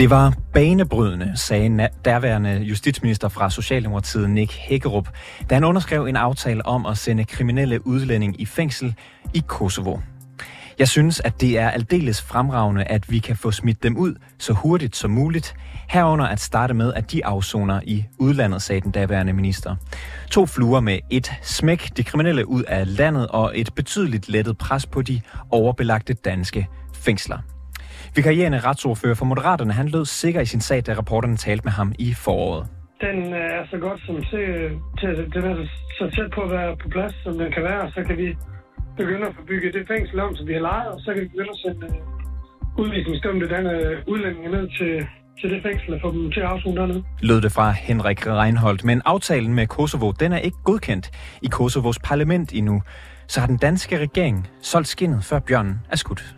Det var banebrydende, sagde derværende justitsminister fra Socialdemokratiet Nick Hækkerup, da han underskrev en aftale om at sende kriminelle udlænding i fængsel i Kosovo. Jeg synes, at det er aldeles fremragende, at vi kan få smidt dem ud så hurtigt som muligt, herunder at starte med, at de afsoner i udlandet, sagde den daværende minister. To fluer med et smæk de kriminelle ud af landet og et betydeligt lettet pres på de overbelagte danske fængsler. Vikarierende retsordfører for Moderaterne, han lød sikker i sin sag, da reporterne talte med ham i foråret. Den er så godt som til, til den er så tæt på at være på plads, som den kan være, så kan vi begynde at få bygget det fængsel om, som vi har lejet, og så kan vi begynde at sende øh, udvisningsdømte denne udlændinge ned til, til det fængsel og få dem til at afsone dernede. Lød det fra Henrik Reinholdt, men aftalen med Kosovo, den er ikke godkendt i Kosovos parlament endnu. Så har den danske regering solgt skinnet, før bjørnen er skudt.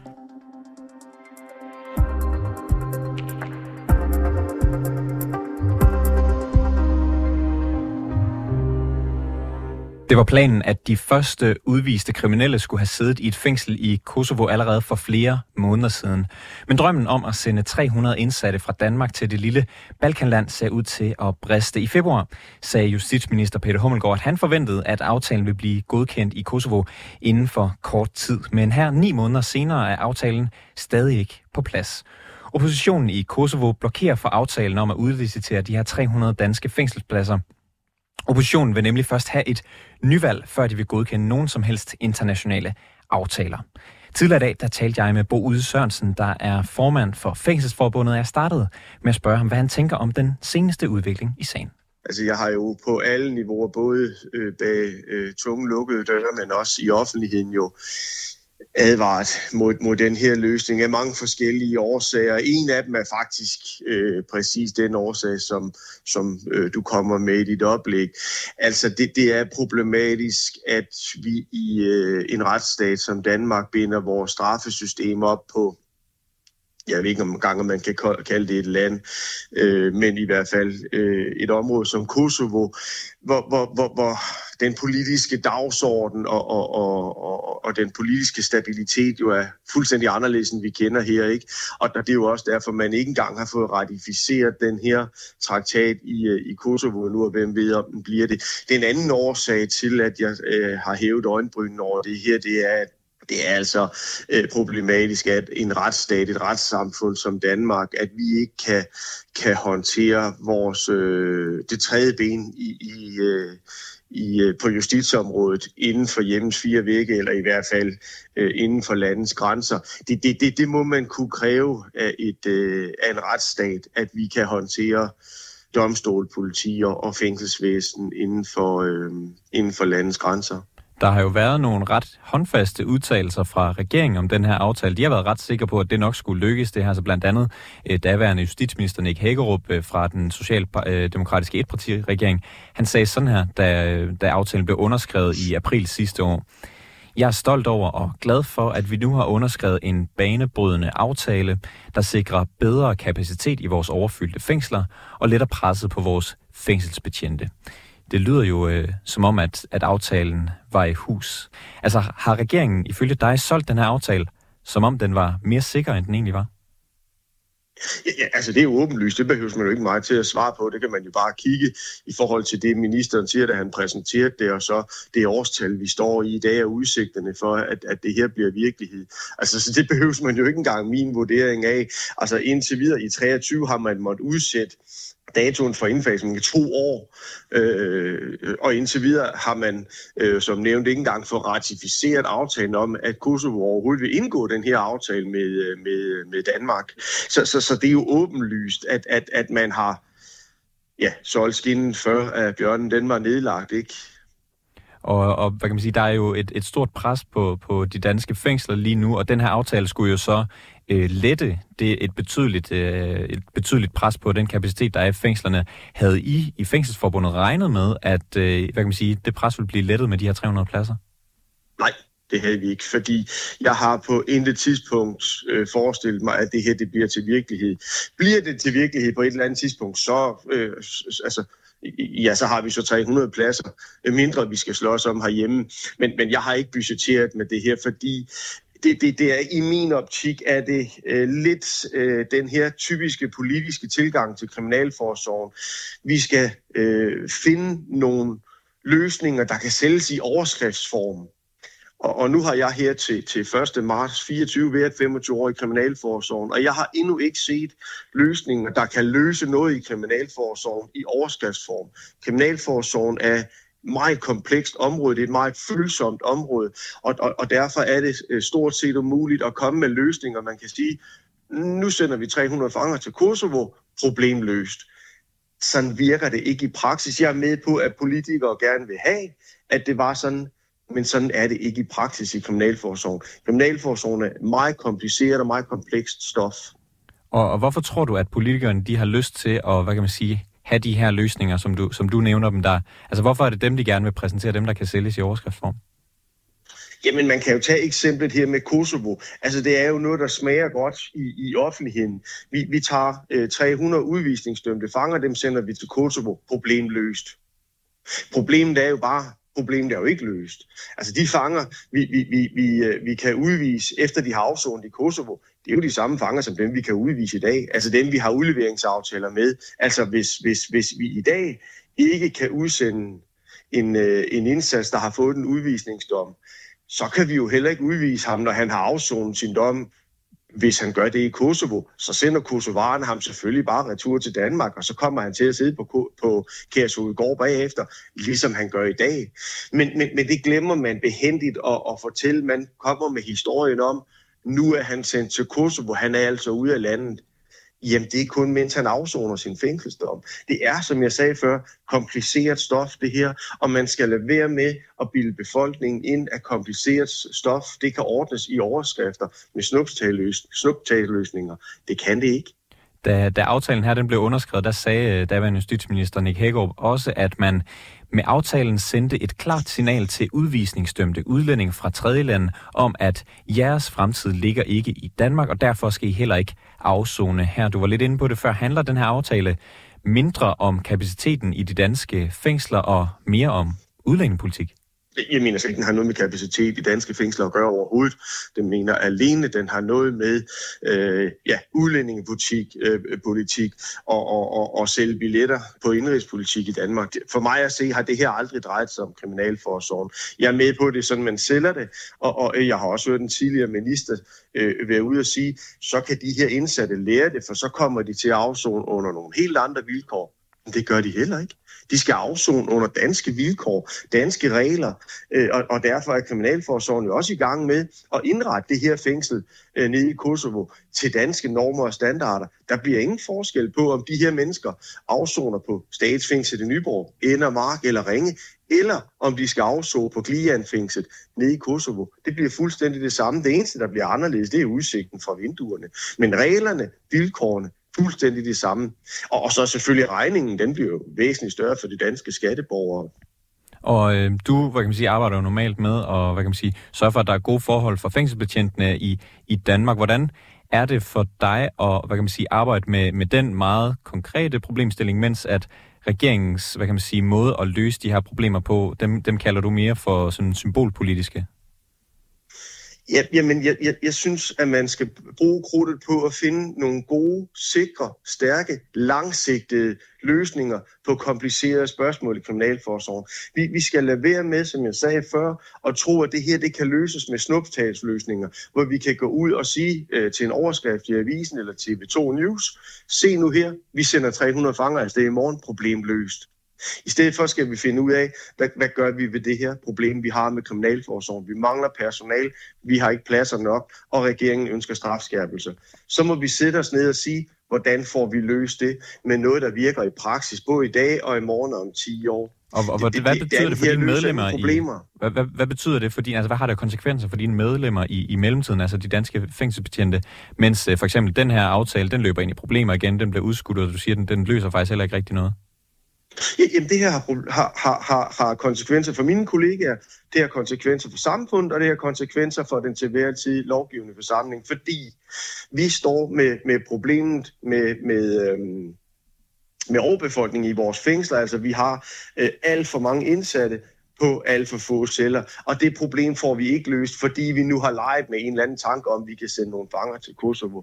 Det var planen, at de første udviste kriminelle skulle have siddet i et fængsel i Kosovo allerede for flere måneder siden. Men drømmen om at sende 300 indsatte fra Danmark til det lille Balkanland ser ud til at briste. I februar sagde justitsminister Peter Hummelgaard, at han forventede, at aftalen ville blive godkendt i Kosovo inden for kort tid. Men her ni måneder senere er aftalen stadig ikke på plads. Oppositionen i Kosovo blokerer for aftalen om at udlicitere de her 300 danske fængselspladser Oppositionen vil nemlig først have et nyvalg, før de vil godkende nogen som helst internationale aftaler. Tidligere i dag, der talte jeg med Bo Ude Sørensen, der er formand for Fængselsforbundet. Jeg startede med at spørge ham, hvad han tænker om den seneste udvikling i sagen. Altså, jeg har jo på alle niveauer, både øh, bag øh, tunge lukkede døre, men også i offentligheden jo advaret mod, mod den her løsning af mange forskellige årsager. En af dem er faktisk øh, præcis den årsag, som, som øh, du kommer med i dit oplæg. Altså det, det er problematisk, at vi i øh, en retsstat som Danmark binder vores straffesystem op på jeg ved ikke om gange man kan kalde det et land, øh, men i hvert fald øh, et område som Kosovo, hvor, hvor, hvor, hvor den politiske dagsorden og, og, og, og, og den politiske stabilitet jo er fuldstændig anderledes, end vi kender her. ikke. Og det er jo også derfor, man ikke engang har fået ratificeret den her traktat i, øh, i Kosovo nu, og hvem ved, om den bliver det. Det er en anden årsag til, at jeg øh, har hævet øjenbrynen over det her, det er, at det er altså øh, problematisk, at en retsstat, et retssamfund som Danmark, at vi ikke kan, kan håndtere vores øh, det tredje ben i, i, øh, i, øh, på justitsområdet inden for hjemmes fire vægge, eller i hvert fald øh, inden for landets grænser. Det, det, det, det må man kunne kræve af, et, øh, af en retsstat, at vi kan håndtere domstol, politi og fængselsvæsen inden for, øh, inden for landets grænser. Der har jo været nogle ret håndfaste udtalelser fra regeringen om den her aftale. De har været ret sikre på, at det nok skulle lykkes. Det har så blandt andet øh, daværende justitsminister Nick Hagerup øh, fra den socialdemokratiske øh, etpartiregering. Han sagde sådan her, da, da aftalen blev underskrevet i april sidste år. Jeg er stolt over og glad for, at vi nu har underskrevet en banebrydende aftale, der sikrer bedre kapacitet i vores overfyldte fængsler og letter presset på vores fængselsbetjente. Det lyder jo øh, som om, at, at aftalen var i hus. Altså har regeringen ifølge dig solgt den her aftale, som om den var mere sikker, end den egentlig var? Ja, altså det er jo åbenlyst. Det behøver man jo ikke meget til at svare på. Det kan man jo bare kigge i forhold til det, ministeren siger, da han præsenterede det, og så det årstal, vi står i i dag, og udsigterne for, at, at det her bliver virkelighed. Altså så det behøver man jo ikke engang min vurdering af. Altså indtil videre i 23 har man måttet udsætte datoen for indfasning i to år, øh, og indtil videre har man, øh, som nævnt, ikke engang fået ratificeret aftalen om, at Kosovo overhovedet vil indgå den her aftale med, øh, med, øh, med Danmark. Så, så, så det er jo åbenlyst, at, at, at man har ja, solgt skinnen før, at bjørnen den var nedlagt, ikke? Og, og hvad kan man sige, der er jo et, et stort pres på, på de danske fængsler lige nu, og den her aftale skulle jo så øh, lette det et betydeligt, øh, et betydeligt pres på den kapacitet, der er i fængslerne. Havde I i Fængselsforbundet regnet med, at øh, hvad kan man sige, det pres ville blive lettet med de her 300 pladser? Nej, det havde vi ikke, fordi jeg har på intet tidspunkt øh, forestillet mig, at det her det bliver til virkelighed. Bliver det til virkelighed på et eller andet tidspunkt, så, øh, altså, ja, så har vi så 300 pladser mindre, vi skal slås om herhjemme. Men, men jeg har ikke budgetteret med det her, fordi det, det, det er i min optik, er det øh, lidt øh, den her typiske politiske tilgang til kriminalforsorgen. Vi skal øh, finde nogle løsninger, der kan sælges i overskriftsform. Og, og nu har jeg her til, til 1. marts 24 været 25 år i Kriminalforsorgen, og jeg har endnu ikke set løsninger, der kan løse noget i Kriminalforsorgen i overskriftsform. Kriminalforsorgen er meget komplekst område, det er et meget følsomt område, og, og, og derfor er det øh, stort set umuligt at komme med løsninger. Man kan sige, nu sender vi 300 fanger til Kosovo, problemløst. Sådan virker det ikke i praksis. Jeg er med på, at politikere gerne vil have, at det var sådan, men sådan er det ikke i praksis i kriminalforsorgen. Kriminalforsorgen er meget kompliceret og meget komplekst stof. Og, og hvorfor tror du, at politikerne de har lyst til at, hvad kan man sige, have de her løsninger, som du, som du nævner dem der? Altså hvorfor er det dem, de gerne vil præsentere, dem der kan sælges i overskriftsform? Jamen, man kan jo tage eksemplet her med Kosovo. Altså, det er jo noget, der smager godt i, i offentligheden. Vi, vi tager øh, 300 udvisningsdømte fanger, dem sender vi til Kosovo. Problem løst. Problemet er jo bare, problemet er jo ikke løst. Altså de fanger, vi, vi, vi, vi, øh, vi kan udvise efter de har afsonet i Kosovo, det er jo de samme fanger som dem, vi kan udvise i dag. Altså dem, vi har udleveringsaftaler med. Altså hvis, hvis, hvis vi i dag ikke kan udsende en, øh, en indsats, der har fået en udvisningsdom, så kan vi jo heller ikke udvise ham, når han har afsonet sin dom hvis han gør det i Kosovo, så sender Kosovaren ham selvfølgelig bare retur til Danmark, og så kommer han til at sidde på, på Kærshovedgård bagefter, ligesom han gør i dag. Men, men, men det glemmer man behendigt at, at fortælle. Man kommer med historien om, nu er han sendt til Kosovo, han er altså ude af landet. Jamen, det er kun, mens han afsoner sin fængselsdom. Det er, som jeg sagde før, kompliceret stof, det her, og man skal lade være med at bilde befolkningen ind af kompliceret stof. Det kan ordnes i overskrifter med snuptagsløsninger. Det kan det ikke. Da, da aftalen her den blev underskrevet, der sagde øh, daværende justitsminister Nick Hagerup også, at man med aftalen sendte et klart signal til udvisningsdømte udlændinge fra tredjeland om, at jeres fremtid ligger ikke i Danmark, og derfor skal I heller ikke afzone her. Du var lidt inde på det før. Handler den her aftale mindre om kapaciteten i de danske fængsler og mere om udlændingepolitik? Jeg mener slet ikke, den har noget med kapacitet i danske fængsler at gøre overhovedet. Den mener alene, den har noget med øh, ja, udlændingepolitik øh, politik og, og, og, og sælge billetter på indrigspolitik i Danmark. For mig at se, har det her aldrig drejet sig om kriminalforsorgen. Jeg er med på det, sådan man sælger det, og, og jeg har også hørt en tidligere minister øh, være ude og sige, så kan de her indsatte lære det, for så kommer de til at afzone under nogle helt andre vilkår. Men det gør de heller ikke. De skal afzone under danske vilkår, danske regler, øh, og, og derfor er Kriminalforsorgen jo også i gang med at indrette det her fængsel øh, nede i Kosovo til danske normer og standarder. Der bliver ingen forskel på, om de her mennesker afsoner på statsfængslet i Nyborg, Ender, Mark eller Ringe, eller om de skal afsone på Glianfængslet nede i Kosovo. Det bliver fuldstændig det samme. Det eneste, der bliver anderledes, det er udsigten fra vinduerne. Men reglerne, vilkårene, fuldstændig de samme. Og, og så selvfølgelig regningen, den bliver jo væsentligt større for de danske skatteborgere. Og øh, du, hvad kan man sige, arbejder jo normalt med og hvad kan man sige, sørge for, at der er gode forhold for fængselsbetjentene i, i Danmark. Hvordan er det for dig at hvad kan man sige, arbejde med, med den meget konkrete problemstilling, mens at regeringens hvad kan man sige, måde at løse de her problemer på, dem, dem kalder du mere for sådan symbolpolitiske? Ja, jamen, jeg, jeg, jeg synes, at man skal bruge krudtet på at finde nogle gode, sikre, stærke, langsigtede løsninger på komplicerede spørgsmål i kriminalforsorgen. Vi, vi skal lade være med, som jeg sagde før, at tro, at det her det kan løses med snuptagsløsninger, hvor vi kan gå ud og sige øh, til en overskrift i avisen eller TV2 News, se nu her, vi sender 300 fanger afsted i morgen, problem løst. I stedet for skal vi finde ud af, hvad, hvad gør vi ved det her problem, vi har med kriminalforsorgen. Vi mangler personal, vi har ikke pladser nok, og regeringen ønsker strafskærpelse. Så må vi sætte os ned og sige, hvordan får vi løst det med noget, der virker i praksis, både i dag og i morgen og om 10 år. Og, og det, det, hvad betyder det, det for dine medlemmer i, hvad, hvad, hvad betyder det for dine, altså hvad har det konsekvenser for dine medlemmer i, i mellemtiden, altså de danske fængselsbetjente, mens uh, for eksempel den her aftale, den løber ind i problemer igen, den bliver udskudt, og du siger, den, den løser faktisk heller ikke rigtig noget? Jamen det her har, har, har, har konsekvenser for mine kollegaer, det har konsekvenser for samfundet, og det har konsekvenser for den tilvære tid lovgivende forsamling, fordi vi står med, med problemet med, med, øhm, med overbefolkning i vores fængsler. Altså vi har øh, alt for mange indsatte på alt for få celler. Og det problem får vi ikke løst, fordi vi nu har leget med en eller anden tanke om, at vi kan sende nogle fanger til Kosovo.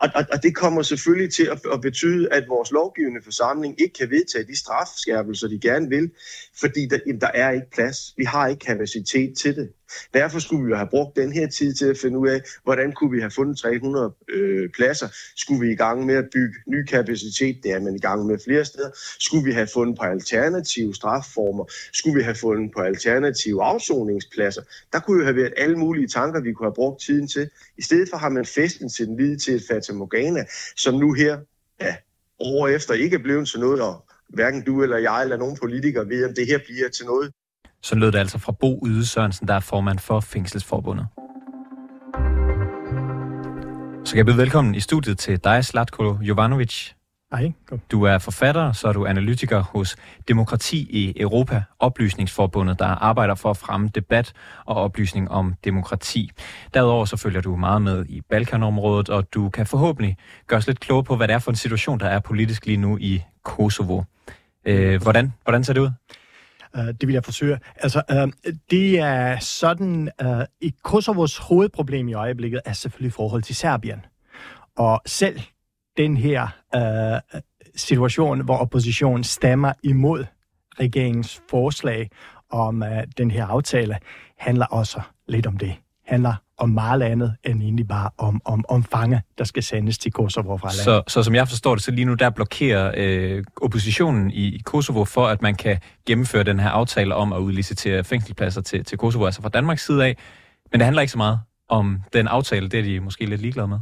Og, og, og det kommer selvfølgelig til at, at betyde, at vores lovgivende forsamling ikke kan vedtage de strafskærpelser, de gerne vil, fordi der, jamen, der er ikke plads. Vi har ikke kapacitet til det. Derfor skulle vi jo have brugt den her tid til at finde ud af, hvordan kunne vi have fundet 300 øh, pladser. Skulle vi i gang med at bygge ny kapacitet? Det er man i gang med flere steder. Skulle vi have fundet på alternative strafformer? Skulle vi have fundet på alternative afsoningspladser? Der kunne jo have været alle mulige tanker, vi kunne have brugt tiden til. I stedet for har man festen til den hvide til et Fata Morgana, som nu her, ja, år efter ikke er blevet til noget, og hverken du eller jeg eller nogen politikere ved, om det her bliver til noget. Så lød det altså fra Bo Yde Sørensen, der er formand for Fængselsforbundet. Så kan jeg byde velkommen i studiet til dig, Slatko Jovanovic. Hej. Du er forfatter, så er du analytiker hos Demokrati i Europa, Oplysningsforbundet, der arbejder for at fremme debat og oplysning om demokrati. Derudover så følger du meget med i Balkanområdet, og du kan forhåbentlig gøre os lidt klogere på, hvad det er for en situation, der er politisk lige nu i Kosovo. Øh, hvordan, hvordan ser det ud? Uh, det vil jeg forsøge. Altså, uh, det er sådan, uh, i Kosovos hovedproblem i øjeblikket er selvfølgelig forhold til Serbien. Og selv den her uh, situation, hvor oppositionen stemmer imod regeringens forslag om uh, den her aftale, handler også lidt om det. Handler om meget andet end egentlig bare om, om, om fange, der skal sendes til Kosovo fra landet. Så, så som jeg forstår det, så lige nu der blokerer øh, oppositionen i, i Kosovo for, at man kan gennemføre den her aftale om at udlicitere fængselspladser til, til Kosovo, altså fra Danmarks side af. Men det handler ikke så meget om den aftale, det er de måske lidt ligeglade med?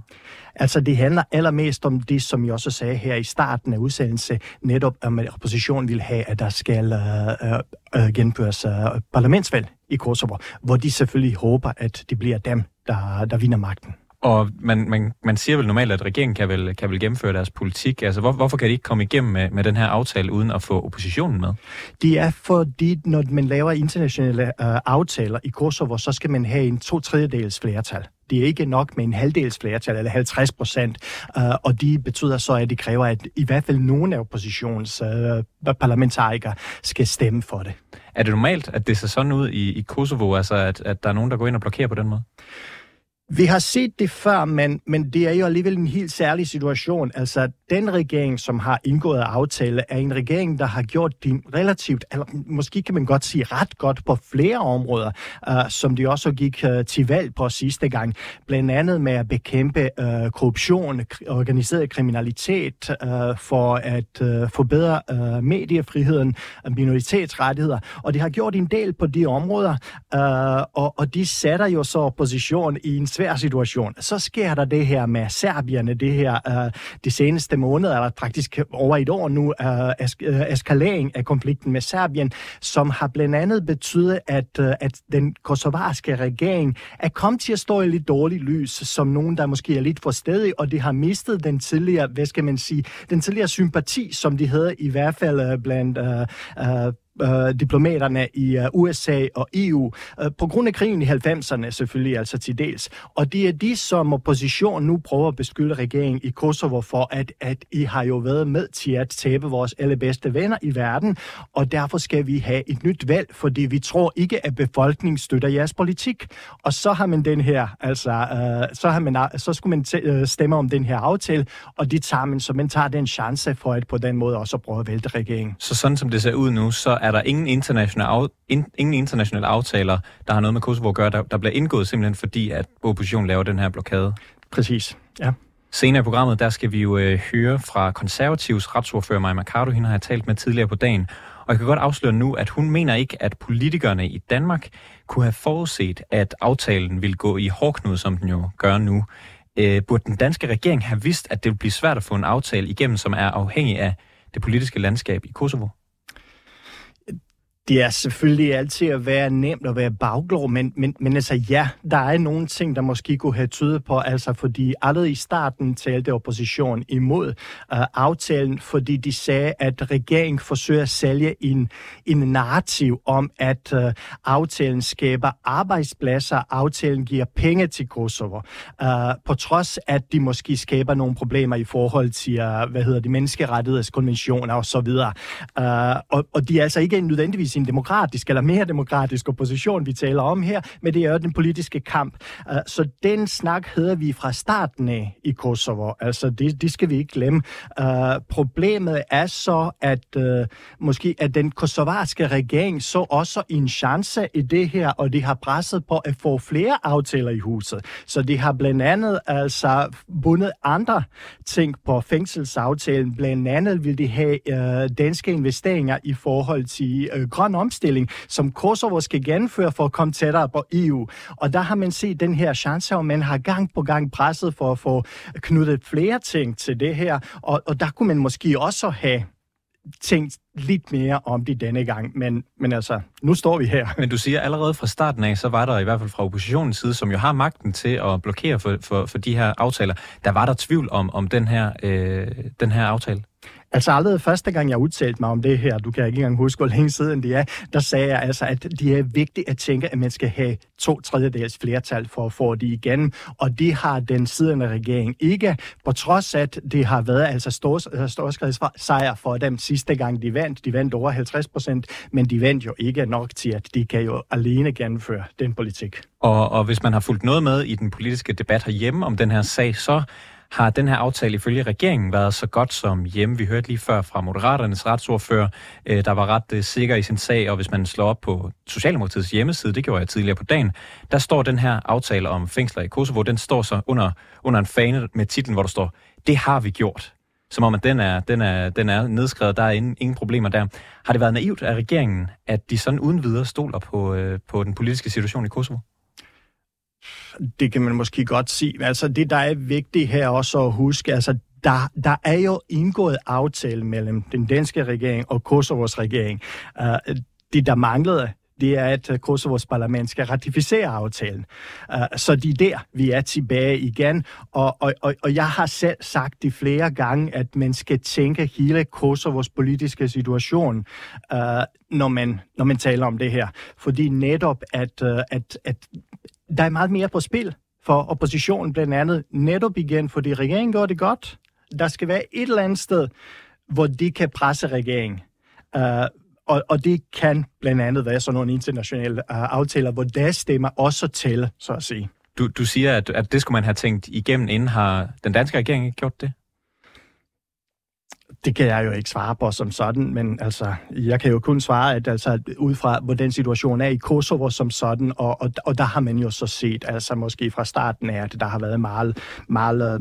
Altså, det handler allermest om det, som jeg også sagde her i starten af udsendelsen, netop om, at oppositionen vil have, at der skal øh, øh, genføres øh, parlamentsvalg i Kosovo, hvor de selvfølgelig håber, at det bliver dem, der, der vinder magten. Og man, man, man siger vel normalt, at regeringen kan vel, kan vel gennemføre deres politik. Altså, hvor, hvorfor kan de ikke komme igennem med, med den her aftale, uden at få oppositionen med? Det er fordi, når man laver internationale øh, aftaler i Kosovo, så skal man have en to tredjedels flertal. Det er ikke nok med en halvdels flertal, eller 50 procent, uh, og det betyder så, at det kræver, at i hvert fald nogle af oppositions uh, parlamentarikere skal stemme for det. Er det normalt, at det ser sådan ud i, i Kosovo, altså at, at der er nogen, der går ind og blokerer på den måde? Vi har set det før, men, men det er jo alligevel en helt særlig situation. Altså, den regering, som har indgået aftale, er en regering, der har gjort det relativt, eller måske kan man godt sige ret godt på flere områder, øh, som de også gik øh, til valg på sidste gang. Blandt andet med at bekæmpe øh, korruption, organiseret kriminalitet, øh, for at øh, forbedre øh, mediefriheden, øh, minoritetsrettigheder. Og de har gjort en del på de områder, øh, og, og de sætter jo så opposition i en svær situation. Så sker der det her med serbierne, det her øh, de seneste måneder, eller praktisk over et år nu, øh, uh, es- øh, eskalering af konflikten med Serbien, som har blandt andet betydet, at, uh, at den kosovarske regering er kommet til at stå i lidt dårligt lys, som nogen, der måske er lidt for stedig, og de har mistet den tidligere, hvad skal man sige, den tidligere sympati, som de havde i hvert fald uh, blandt uh, uh, øh, diplomaterne i øh, USA og EU, øh, på grund af krigen i 90'erne selvfølgelig altså til dels. Og det er de, som opposition nu prøver at beskylde regeringen i Kosovo for, at, at I har jo været med til at tabe vores allerbedste venner i verden, og derfor skal vi have et nyt valg, fordi vi tror ikke, at befolkningen støtter jeres politik. Og så har man den her, altså, øh, så, har man, så skulle man t- øh, stemme om den her aftale, og det tager man, så man tager den chance for at på den måde også prøve at vælte regeringen. Så sådan som det ser ud nu, så er der ingen internationale, in, ingen internationale aftaler, der har noget med Kosovo at gøre, der, der bliver indgået simpelthen fordi, at oppositionen laver den her blokade. Præcis, ja. Senere i programmet, der skal vi jo øh, høre fra konservativs retsordfører Maja Mercado. Hende har jeg talt med tidligere på dagen. Og jeg kan godt afsløre nu, at hun mener ikke, at politikerne i Danmark kunne have forudset, at aftalen ville gå i hårdknud, som den jo gør nu. Øh, burde den danske regering have vidst, at det ville blive svært at få en aftale igennem, som er afhængig af det politiske landskab i Kosovo? Det er selvfølgelig altid at være nemt at være bagglå, men, men, men altså ja, der er nogle ting, der måske kunne have tydet på, altså fordi allerede i starten talte oppositionen imod uh, aftalen, fordi de sagde, at regeringen forsøger at sælge en, en narrativ om, at uh, aftalen skaber arbejdspladser, aftalen giver penge til Kosovo, uh, på trods at de måske skaber nogle problemer i forhold til, uh, hvad hedder de, menneskerettighedskonventioner og så videre. Uh, og, og de er altså ikke nødvendigvis sige, en demokratisk eller mere demokratisk opposition, vi taler om her, men det er jo den politiske kamp. Øh, så den snak hedder vi fra starten af i Kosovo. Altså, det, det skal vi ikke glemme. Øh, problemet er så, at øh, måske at den kosovarske regering så også en chance i det her, og de har presset på at få flere aftaler i huset. Så de har blandt andet altså bundet andre ting på fængselsaftalen. Blandt andet vil de have danske investeringer i forhold til grøn omstilling, som Kosovo skal gennemføre for at komme tættere på EU. Og der har man set den her chance, og man har gang på gang presset for at få knyttet flere ting til det her. Og, og der kunne man måske også have tænkt lidt mere om det denne gang, men, men altså, nu står vi her. Men du siger allerede fra starten af, så var der i hvert fald fra oppositionens side, som jo har magten til at blokere for, for, for de her aftaler, der var der tvivl om, om den her, øh, den her aftale. Altså allerede første gang, jeg udtalte mig om det her, du kan ikke engang huske, hvor længe siden det er, der sagde jeg altså, at det er vigtigt at tænke, at man skal have to tredjedels flertal for at få det igen. Og det har den siddende regering ikke, på trods af, at det har været altså stor øh, sejr for dem sidste gang, de vandt. De vandt over 50 procent, men de vandt jo ikke nok til, at de kan jo alene gennemføre den politik. Og, og hvis man har fulgt noget med i den politiske debat herhjemme om den her sag, så har den her aftale ifølge regeringen været så godt som hjemme. Vi hørte lige før fra Moderaternes retsordfører, øh, der var ret øh, sikker i sin sag, og hvis man slår op på Socialdemokratiets hjemmeside, det gjorde jeg tidligere på dagen, der står den her aftale om fængsler i Kosovo, den står så under, under en fane med titlen, hvor der står, det har vi gjort. Som om, at den er, den er, den er nedskrevet, der er ingen, ingen problemer der. Har det været naivt af regeringen, at de sådan uden videre stoler på, øh, på den politiske situation i Kosovo? Det kan man måske godt sige. Altså det, der er vigtigt her også at huske, altså der, der er jo indgået aftale mellem den danske regering og Kosovos regering. Uh, det, der manglede, det er, at Kosovos parlament skal ratificere aftalen. Uh, så det er der, vi er tilbage igen. Og, og, og, og jeg har selv sagt det flere gange, at man skal tænke hele Kosovos politiske situation, uh, når, man, når man taler om det her. Fordi netop, at, uh, at, at der er meget mere på spil for oppositionen, blandt andet netop igen, fordi regeringen gør det godt. Der skal være et eller andet sted, hvor de kan presse regeringen. Uh, og, og det kan blandt andet være sådan nogle internationale uh, aftaler, hvor deres stemmer også tæller, så at sige. Du, du siger, at, at det skulle man have tænkt igennem, inden har den danske regering ikke gjort det? Det kan jeg jo ikke svare på som sådan, men altså, jeg kan jo kun svare, at altså, ud fra, hvordan situationen er i Kosovo som sådan, og, og, og der har man jo så set, altså måske fra starten af, at der har været meget, meget, øh,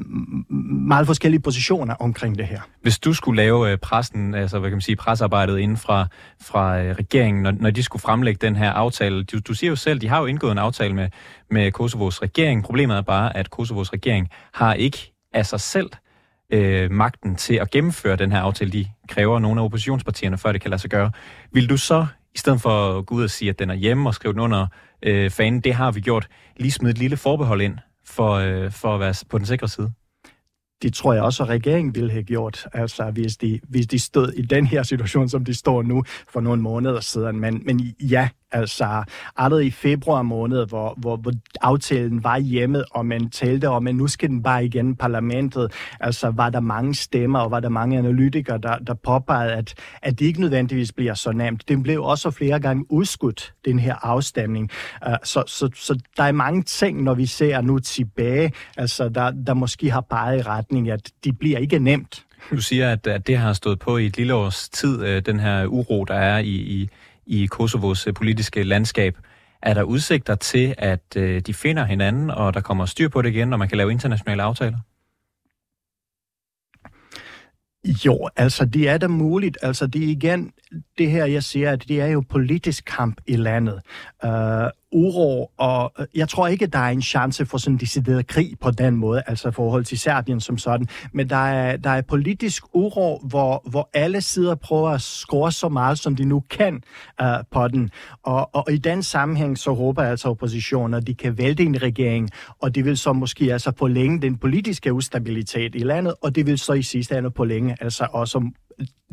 meget forskellige positioner omkring det her. Hvis du skulle lave øh, pressen, altså hvad kan man sige, presarbejdet inden fra, fra øh, regeringen, når, når de skulle fremlægge den her aftale, du, du siger jo selv, de har jo indgået en aftale med, med Kosovos regering. Problemet er bare, at Kosovos regering har ikke af sig selv øh, magten til at gennemføre den her aftale. De kræver nogle af oppositionspartierne, før det kan lade sig gøre. Vil du så, i stedet for at gå ud og sige, at den er hjemme og skrive den under øh, fanen, det har vi gjort, lige smide et lille forbehold ind for, øh, for at være på den sikre side? det tror jeg også, at regeringen ville have gjort, altså hvis de, hvis de stod i den her situation, som de står nu for nogle måneder siden. Men, men ja, Altså allerede i februar måned, hvor, hvor, hvor aftalen var hjemme, og man talte om, at nu skal den bare igen parlamentet. Altså var der mange stemmer, og var der mange analytikere, der, der påpegede, at, at det ikke nødvendigvis bliver så nemt. Den blev også flere gange udskudt, den her afstemning. Uh, så, så, så der er mange ting, når vi ser nu tilbage, altså der, der måske har peget i retning, at det bliver ikke nemt. Du siger, at, at det har stået på i et lille års tid, øh, den her uro, der er i, i i Kosovos øh, politiske landskab. Er der udsigter til, at øh, de finder hinanden, og der kommer styr på det igen, og man kan lave internationale aftaler? Jo, altså det er da muligt. Altså det er igen det her, jeg siger, at det er jo politisk kamp i landet. Uh, uro, og øh, jeg tror ikke, der er en chance for sådan en decideret krig på den måde, altså forhold til Serbien som sådan, men der er, der er politisk uro, hvor, hvor alle sider prøver at score så meget, som de nu kan uh, på den. Og, og i den sammenhæng, så håber jeg altså oppositionen, at de kan vælte en regering, og det vil så måske altså forlænge den politiske ustabilitet i landet, og det vil så i sidste ende forlænge altså også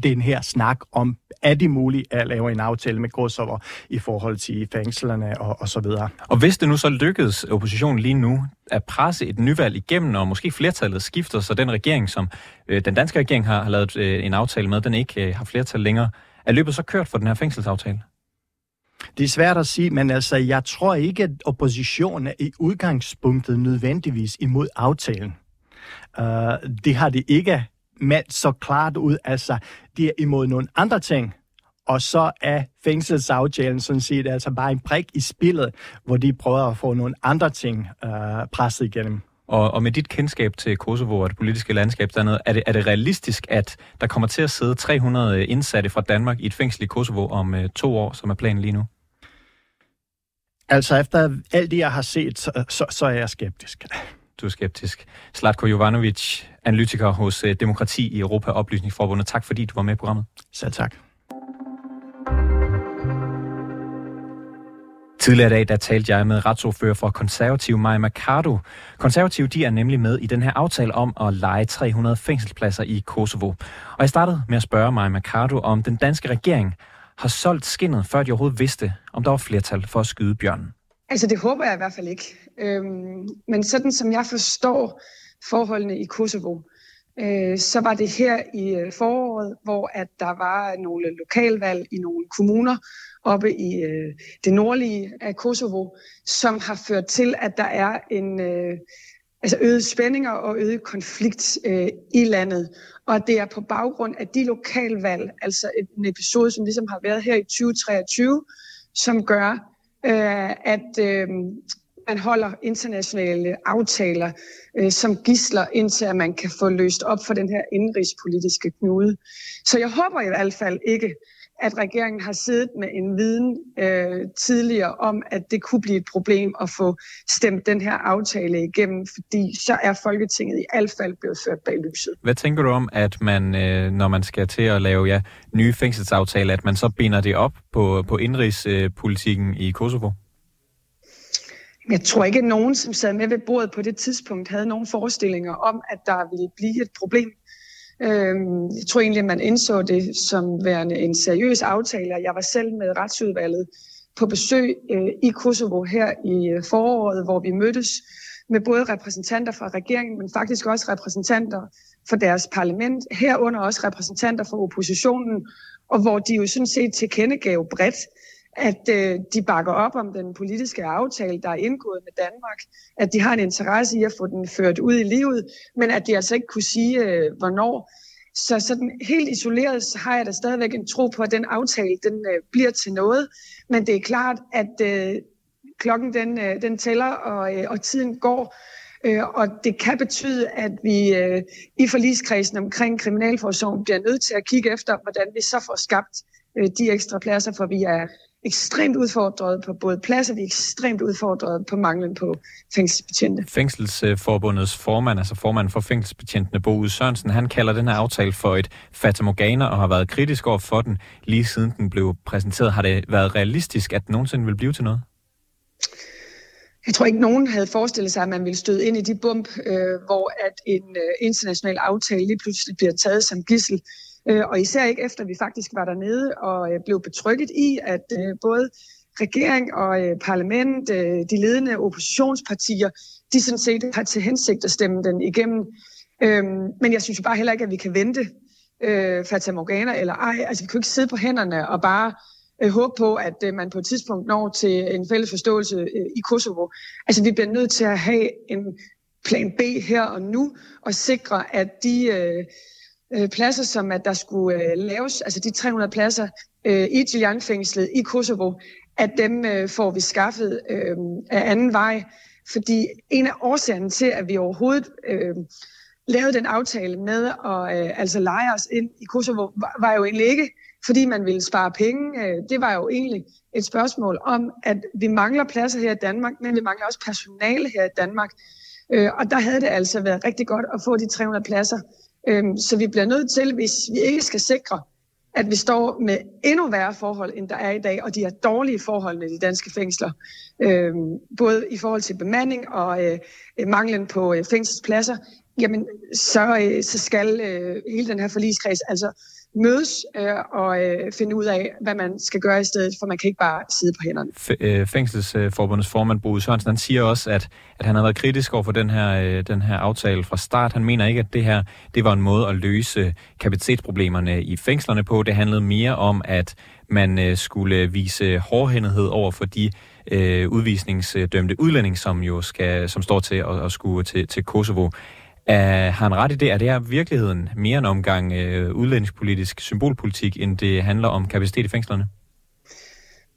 den her snak om, er det muligt at lave en aftale med Kosovo i forhold til fængslerne og, og så videre. Og hvis det nu så lykkedes oppositionen lige nu at presse et nyvalg igennem, og måske flertallet skifter, så den regering, som øh, den danske regering har, har lavet øh, en aftale med, den ikke øh, har flertal længere, er løbet så kørt for den her fængselsaftale? Det er svært at sige, men altså, jeg tror ikke, at oppositionen er i udgangspunktet nødvendigvis imod aftalen. Uh, det har det ikke meldt så klart ud. Altså, de er imod nogle andre ting, og så er fængselsaftalen sådan set altså bare en brik i spillet, hvor de prøver at få nogle andre ting uh, presset igennem. Og, og med dit kendskab til Kosovo og det politiske landskab dernede, er det, er det realistisk, at der kommer til at sidde 300 indsatte fra Danmark i et fængsel i Kosovo om uh, to år, som er planen lige nu? Altså efter alt det, jeg har set, så, så, så er jeg skeptisk. Du er skeptisk. Slatko Jovanovic, analytiker hos uh, Demokrati i Europa Oplysningsforbundet. Tak fordi du var med i programmet. Selv tak. Tidligere i dag, der talte jeg med retsordfører for konservativ Maja Mercado. Konservativ, de er nemlig med i den her aftale om at lege 300 fængselspladser i Kosovo. Og jeg startede med at spørge Maja Mercado, om den danske regering har solgt skinnet, før de overhovedet vidste, om der var flertal for at skyde bjørnen. Altså det håber jeg i hvert fald ikke. Øhm, men sådan som jeg forstår forholdene i Kosovo, øh, så var det her i øh, foråret, hvor at der var nogle lokalvalg i nogle kommuner, oppe i øh, det nordlige af Kosovo, som har ført til, at der er en øh, altså øget spændinger og øget konflikt øh, i landet. Og det er på baggrund af de lokalvalg, altså en episode, som ligesom har været her i 2023, som gør, øh, at øh, man holder internationale aftaler øh, som gisler, indtil at man kan få løst op for den her indrigspolitiske knude. Så jeg håber i hvert fald ikke, at regeringen har siddet med en viden øh, tidligere om, at det kunne blive et problem at få stemt den her aftale igennem, fordi så er Folketinget i hvert fald blevet ført bag lyset. Hvad tænker du om, at man, øh, når man skal til at lave ja, nye fængselsaftaler, at man så binder det op på, på indrigspolitikken i Kosovo? Jeg tror ikke, at nogen, som sad med ved bordet på det tidspunkt, havde nogen forestillinger om, at der ville blive et problem. Øhm, jeg tror egentlig, at man indså det som værende en seriøs aftale. Jeg var selv med retsudvalget på besøg øh, i Kosovo her i øh, foråret, hvor vi mødtes med både repræsentanter fra regeringen, men faktisk også repræsentanter for deres parlament, herunder også repræsentanter for oppositionen, og hvor de jo sådan set tilkendegav bredt, at øh, de bakker op om den politiske aftale, der er indgået med Danmark, at de har en interesse i at få den ført ud i livet, men at de altså ikke kunne sige, øh, hvornår. Så sådan helt isoleret så har jeg da stadigvæk en tro på, at den aftale den øh, bliver til noget, men det er klart, at øh, klokken den, øh, den tæller, og, øh, og tiden går, Øh, og det kan betyde, at vi øh, i forligskredsen omkring Kriminalforsorgen bliver nødt til at kigge efter, hvordan vi så får skabt øh, de ekstra pladser, for vi er ekstremt udfordret på både pladser, vi er ekstremt udfordret på manglen på fængselsbetjente. Fængselsforbundets formand, altså formand for fængselsbetjentene, Bo Ude Sørensen, han kalder den her aftale for et fatamorgana og har været kritisk over for den, lige siden den blev præsenteret. Har det været realistisk, at den nogensinde vil blive til noget? Jeg tror ikke, nogen havde forestillet sig, at man ville støde ind i de bump, øh, hvor at en øh, international aftale lige pludselig bliver taget som gissel Øh, og især ikke efter, vi faktisk var dernede og øh, blev betrykket i, at øh, både regering og øh, parlament, øh, de ledende oppositionspartier, de sådan set har til hensigt at stemme den igennem. Øhm, men jeg synes jo bare heller ikke, at vi kan vente øh, Fata Morgana eller ej. Altså vi kan jo ikke sidde på hænderne og bare øh, håbe på, at øh, man på et tidspunkt når til en fælles forståelse øh, i Kosovo. Altså vi bliver nødt til at have en plan B her og nu og sikre, at de øh, øh, pladser, som at der skulle øh, laves, altså de 300 pladser øh, i Gilan-fængslet i Kosovo, at dem øh, får vi skaffet øh, af anden vej. Fordi en af årsagerne til, at vi overhovedet øh, lavede den aftale med at øh, altså lege os ind i Kosovo, var, var jo egentlig ikke, fordi man ville spare penge. Øh, det var jo egentlig et spørgsmål om, at vi mangler pladser her i Danmark, men vi mangler også personale her i Danmark. Øh, og der havde det altså været rigtig godt at få de 300 pladser Øhm, så vi bliver nødt til, hvis vi ikke skal sikre, at vi står med endnu værre forhold, end der er i dag, og de er dårlige forhold i de danske fængsler, øhm, både i forhold til bemanding og øh, manglen på øh, fængselspladser, jamen så, øh, så skal øh, hele den her forligskreds altså mødes øh, og øh, finde ud af, hvad man skal gøre i stedet, for man kan ikke bare sidde på hænderne. F- øh, Fængselsforbundets formand, Bo Sørensen, han siger også, at, at han har været kritisk over for den her, øh, den her aftale fra start. Han mener ikke, at det her det var en måde at løse kapacitetsproblemerne i fængslerne på. Det handlede mere om, at man øh, skulle vise hårdhændighed over for de øh, udvisningsdømte udlænding, som jo skal, som står til at, at skulle til, til Kosovo. Uh, har han ret i det? Er det her virkeligheden mere en omgang øh, uh, udlændingspolitisk symbolpolitik, end det handler om kapacitet i fængslerne?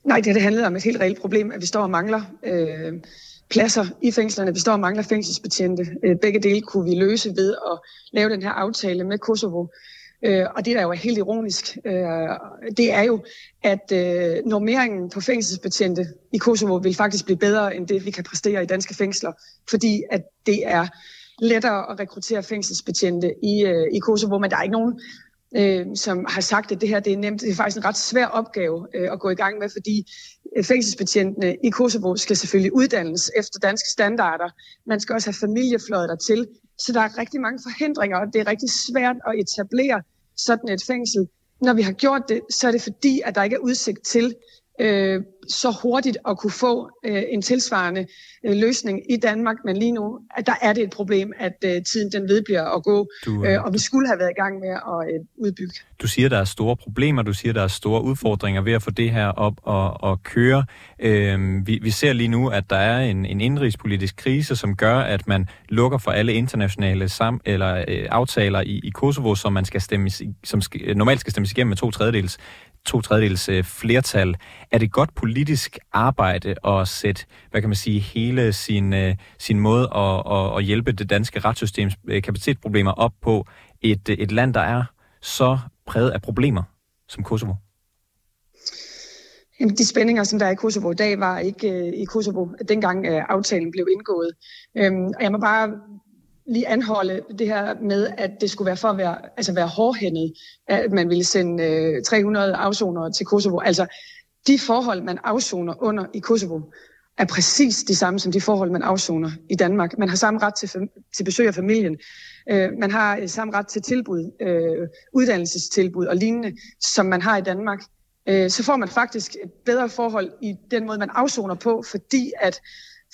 Nej, det, det handler om et helt reelt problem, at vi står og mangler øh, pladser i fængslerne. Vi står og mangler fængselsbetjente. Øh, begge dele kunne vi løse ved at lave den her aftale med Kosovo. Øh, og det, der jo er helt ironisk, øh, det er jo, at øh, normeringen på fængselsbetjente i Kosovo vil faktisk blive bedre end det, vi kan præstere i danske fængsler, fordi at det er lettere at rekruttere fængselsbetjente i, øh, i Kosovo, men der er ikke nogen, øh, som har sagt, at det her det er nemt. Det er faktisk en ret svær opgave øh, at gå i gang med, fordi øh, fængselsbetjentene i Kosovo skal selvfølgelig uddannes efter danske standarder. Man skal også have familiefløjet dertil. Så der er rigtig mange forhindringer, og det er rigtig svært at etablere sådan et fængsel. Når vi har gjort det, så er det fordi, at der ikke er udsigt til, øh, så hurtigt at kunne få øh, en tilsvarende øh, løsning i Danmark, men lige nu at der er det et problem, at øh, tiden den vedbliver at gå, du, øh, øh og vi skulle have været i gang med at øh, udbygge. Du siger, der er store problemer, du siger, der er store udfordringer ved at få det her op og, og køre. Øh, vi, vi ser lige nu, at der er en, en indrigspolitisk krise, som gør, at man lukker for alle internationale sam eller øh, aftaler i, i Kosovo, som man skal stemme, som skal, normalt skal stemmes igennem med to tredjedels to tredjedels øh, flertal. Er det godt politisk politisk arbejde og sætte, hvad kan man sige, hele sin, øh, sin måde at, at, at hjælpe det danske retssystems øh, kapacitetsproblemer op på et, øh, et land, der er så præget af problemer som Kosovo? Jamen, de spændinger, som der er i Kosovo i dag, var ikke øh, i Kosovo, dengang øh, aftalen blev indgået. Øhm, og jeg må bare lige anholde det her med, at det skulle være for at være, altså være hårdhændet, at man ville sende øh, 300 afsonere til Kosovo. Altså, de forhold, man afsoner under i Kosovo, er præcis de samme som de forhold, man afsoner i Danmark. Man har samme ret til, til besøg af familien. Øh, man har øh, samme ret til tilbud, øh, uddannelsestilbud og lignende, som man har i Danmark. Øh, så får man faktisk et bedre forhold i den måde, man afsoner på, fordi at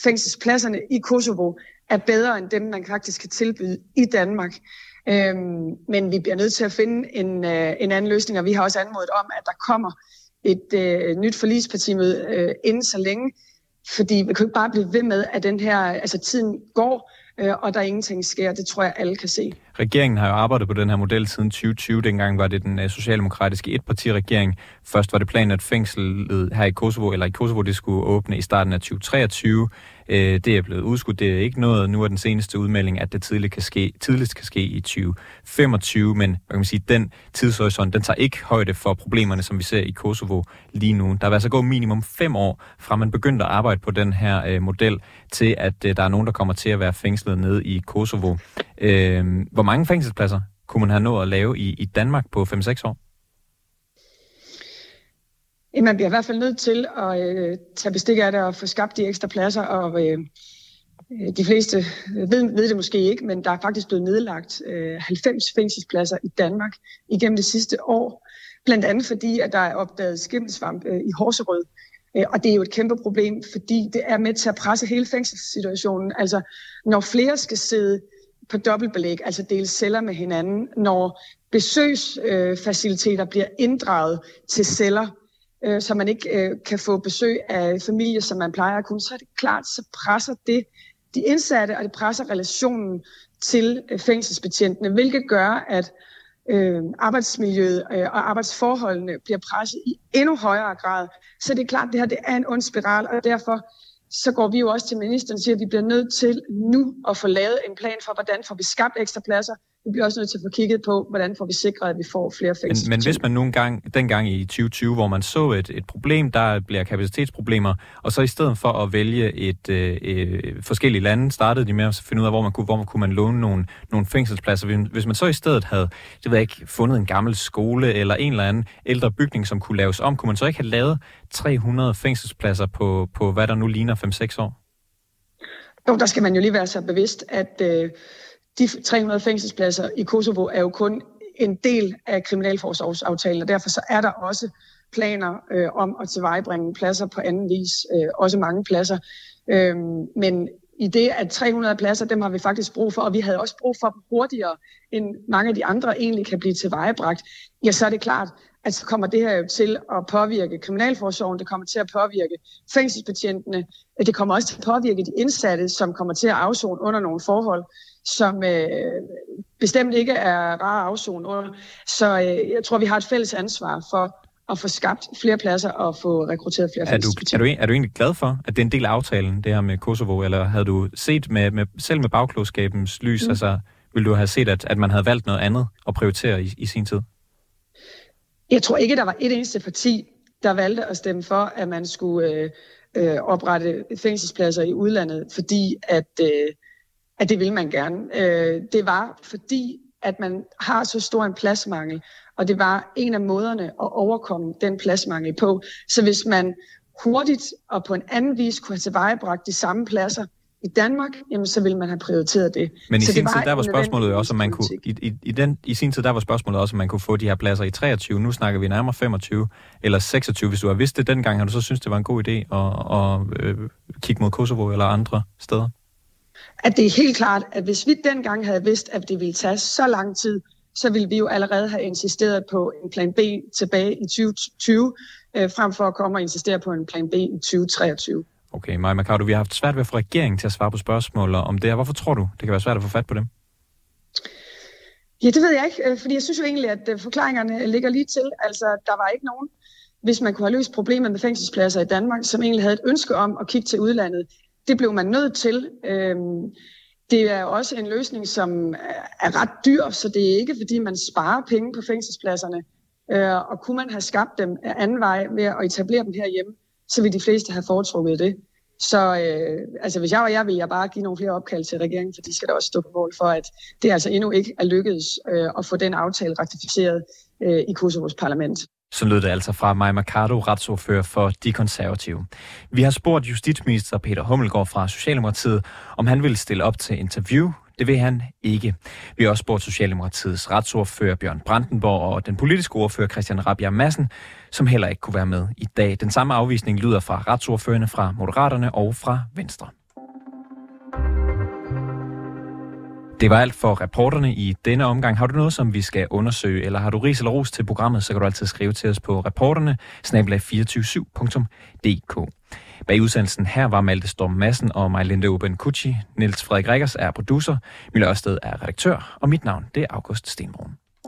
fængselspladserne i Kosovo er bedre end dem, man faktisk kan tilbyde i Danmark. Øhm, men vi bliver nødt til at finde en, øh, en anden løsning, og vi har også anmodet om, at der kommer et øh, nyt forlispartimøde øh, inden så længe, fordi vi kan ikke bare blive ved med, at den her, altså tiden går, øh, og der ingenting sker. Det tror jeg, alle kan se. Regeringen har jo arbejdet på den her model siden 2020. Dengang var det den øh, socialdemokratiske etpartiregering. Først var det planen, at fængslet her i Kosovo, eller i Kosovo, det skulle åbne i starten af 2023. Øh, det er blevet udskudt, det er ikke noget. Nu er den seneste udmelding, at det tidligt kan ske, tidligst kan ske i 2025, men hvad kan man sige, den tidshorisont, den tager ikke højde for problemerne, som vi ser i Kosovo lige nu. Der vil altså gå minimum fem år, fra man begyndte at arbejde på den her øh, model, til at øh, der er nogen, der kommer til at være fængslet nede i Kosovo. Øh, hvor mange fængselspladser kunne man have nået at lave i, i Danmark på 5-6 år? Man bliver i hvert fald nødt til at øh, tage bestik af det og få skabt de ekstra pladser, og øh, øh de fleste ved, ved det måske ikke, men der er faktisk blevet nedlagt øh, 90 fængselspladser i Danmark igennem det sidste år, blandt andet fordi, at der er opdaget skimmelsvamp øh, i Horserød, øh, og det er jo et kæmpe problem, fordi det er med til at presse hele fængselssituationen. Altså, når flere skal sidde på dobbeltbelæg, altså dele celler med hinanden, når besøgsfaciliteter øh, bliver inddraget til celler, øh, så man ikke øh, kan få besøg af familie, som man plejer at kunne, så er det klart, så presser det de indsatte, og det presser relationen til øh, fængselsbetjentene, hvilket gør, at øh, arbejdsmiljøet øh, og arbejdsforholdene bliver presset i endnu højere grad. Så det er klart, at det her det er en ond spiral, og derfor så går vi jo også til ministeren og siger, at vi bliver nødt til nu at få lavet en plan for, hvordan får vi skabt ekstra pladser, vi bliver også nødt til at få kigget på, hvordan får vi sikret, at vi får flere fængsler. Men, men hvis man nogle gang, dengang i 2020, hvor man så et, et problem, der bliver kapacitetsproblemer, og så i stedet for at vælge et øh, øh, forskellige lande, startede de med at finde ud af, hvor man kunne, hvor man kunne man låne nogle, nogle fængselspladser. Hvis man så i stedet havde, det ved jeg ikke, fundet en gammel skole eller en eller anden ældre bygning, som kunne laves om, kunne man så ikke have lavet 300 fængselspladser på, på hvad der nu ligner 5-6 år? Jo, der skal man jo lige være så bevidst, at øh, de 300 fængselspladser i Kosovo er jo kun en del af kriminalforsorgsaftalen, og derfor så er der også planer øh, om at tilvejebringe pladser på anden vis, øh, også mange pladser. Øh, men i det, at 300 pladser, dem har vi faktisk brug for, og vi havde også brug for dem hurtigere, end mange af de andre egentlig kan blive tilvejebragt, ja, så er det klart, at så kommer det her jo til at påvirke kriminalforsorgen, det kommer til at påvirke fængselsbetjentene, det kommer også til at påvirke de indsatte, som kommer til at afzone under nogle forhold, som øh, bestemt ikke er rare afzone under. Så øh, jeg tror, vi har et fælles ansvar for at få skabt flere pladser og få rekrutteret flere er du, er, du, er du egentlig glad for, at det er en del af aftalen, det her med Kosovo, eller havde du set med, med selv med bagklodskabens lys, mm. altså ville du have set, at, at man havde valgt noget andet at prioritere i, i sin tid? Jeg tror ikke, der var et eneste parti, der valgte at stemme for, at man skulle øh, øh, oprette fængselspladser i udlandet, fordi at, øh, at det ville man gerne. Øh, det var fordi, at man har så stor en pladsmangel, og det var en af måderne at overkomme den pladsmangel på. Så hvis man hurtigt og på en anden vis kunne have tilvejebragt de samme pladser i Danmark, jamen så ville man have prioriteret det. Men i så sin tid, der var spørgsmålet også, om man kunne, i, i, i, den, i sin tid, der var spørgsmålet også, om man kunne få de her pladser i 23. Nu snakker vi nærmere 25 eller 26. Hvis du har vidst det dengang, har du så synes, det var en god idé at, at øh, kigge mod Kosovo eller andre steder? At det er helt klart, at hvis vi dengang havde vidst, at det ville tage så lang tid, så ville vi jo allerede have insisteret på en plan B tilbage i 2020, øh, frem for at komme og insistere på en plan B i 2023. Okay, Maja Mercado, vi har haft svært ved at få regeringen til at svare på spørgsmål om det her. Hvorfor tror du, det kan være svært at få fat på dem? Ja, det ved jeg ikke, øh, fordi jeg synes jo egentlig, at øh, forklaringerne ligger lige til. Altså, der var ikke nogen, hvis man kunne have løst problemet med fængselspladser i Danmark, som egentlig havde et ønske om at kigge til udlandet. Det blev man nødt til. Øhm, det er også en løsning, som er ret dyr, så det er ikke, fordi man sparer penge på fængselspladserne. Øh, og kunne man have skabt dem af anden vej ved at etablere dem herhjemme, så vil de fleste have foretrukket det. Så øh, altså, hvis jeg var jeg, ville jeg bare give nogle flere opkald til regeringen, for de skal da også stå på mål for, at det altså endnu ikke er lykkedes øh, at få den aftale ratificeret øh, i Kosovos parlament. Så lød det altså fra Maja Mercado, retsordfører for De Konservative. Vi har spurgt justitsminister Peter Hummelgaard fra Socialdemokratiet, om han ville stille op til interview. Det vil han ikke. Vi har også spurgt Socialdemokratiets retsordfører Bjørn Brandenborg og den politiske ordfører Christian Rabia Madsen, som heller ikke kunne være med i dag. Den samme afvisning lyder fra retsordførende fra Moderaterne og fra Venstre. Det var alt for reporterne i denne omgang. Har du noget, som vi skal undersøge, eller har du ris eller ros til programmet, så kan du altid skrive til os på reporterne 247dk Bag udsendelsen her var Malte Storm Madsen og mig, Linde Oben Kucci. Niels Frederik Rikkers er producer, Mille Ørsted er redaktør, og mit navn det er August Stenbrun.